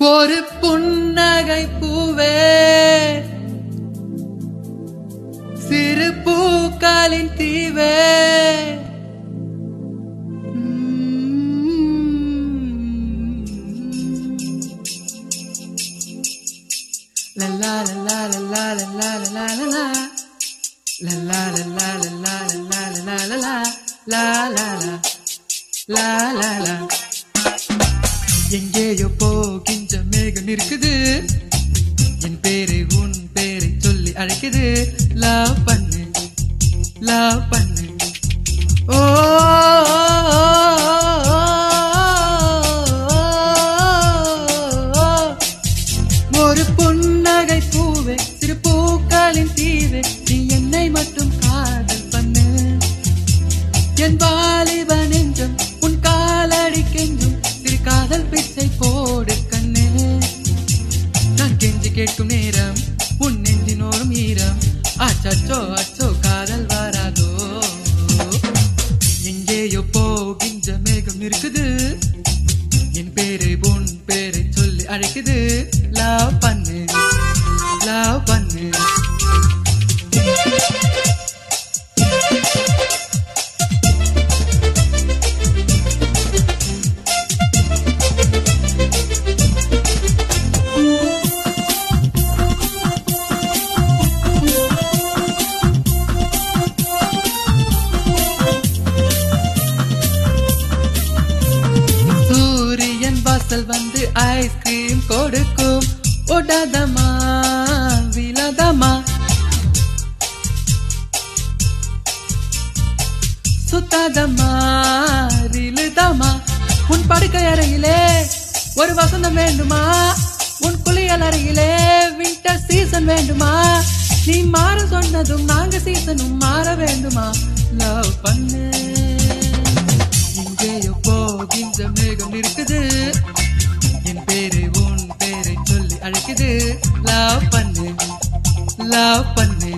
ஒரு புன்னகை பூவே சிறு பூக்களின் தீவே La la la la la la la la la la la La la la la la la la la la la la La la la La la la எங்கேயோ போகின்ற மேகம் இருக்குது. என் பேரை உன் பேரை சொல்லி அழைக்குது. லவ் பண்ணு லவ் பண்ணு. ஓ அச்சோ அச்சோ காதல் வராதோ? எங்கேயோ போகின்ற மேகம் இருக்குது. என் பேரை உன் பேரை சொல்லி அழைக்குது. லவ் பண்ணு. ஐஸ்கிரீம் கொடுக்கும். ஓடாதமா விலதமா சுத்தாதமா ரிலுதமா உன் படுக்கை அறையிலே ஒரு வசந்தம் வேண்டுமா? உன் குளியல் அறையிலே வின்டர் சீசன் வேண்டுமா? நீ மாற சொன்னதும் நாங்க சீசனும் மாற வேண்டுமா? லவ் பண்ணு. லவ் பண்ணு லவ் பண்ணு.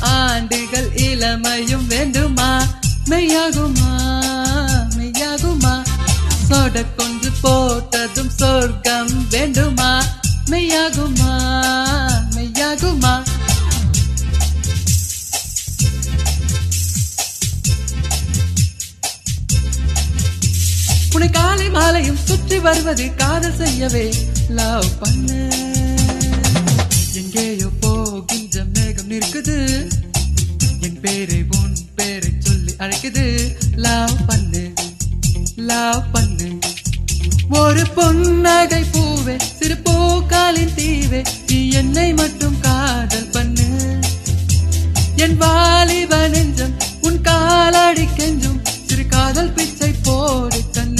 ஆண்டுகள் இளமையும் வேண்டுமா? மெய்யாகுமா? மெய்யாகுமா? சொட கொன்று போட்டதும் சொர்க்கம் வேண்டுமா? மெய்யாகுமா? மெய்யாகுமா? உன்னை காலை மாலையும் சுற்றி வருவது காதல் செய்யவே லவ் பண்ணு. எங்கேயோ போ நிற்குது. என் பேரை உன் பேரை சொல்லி அழைக்குது. லவ் பண்ணு லவ் பண்ணு. ஒரு பொன்னகை பூவே சிறு பூக்காலின் தீவே நீ என்னை மட்டும் காதல் பண்ணு. என் வாலிப நெஞ்சம் உன் காலடி கெஞ்சும் சிறு காதல் பிச்சை போடு தன்னு.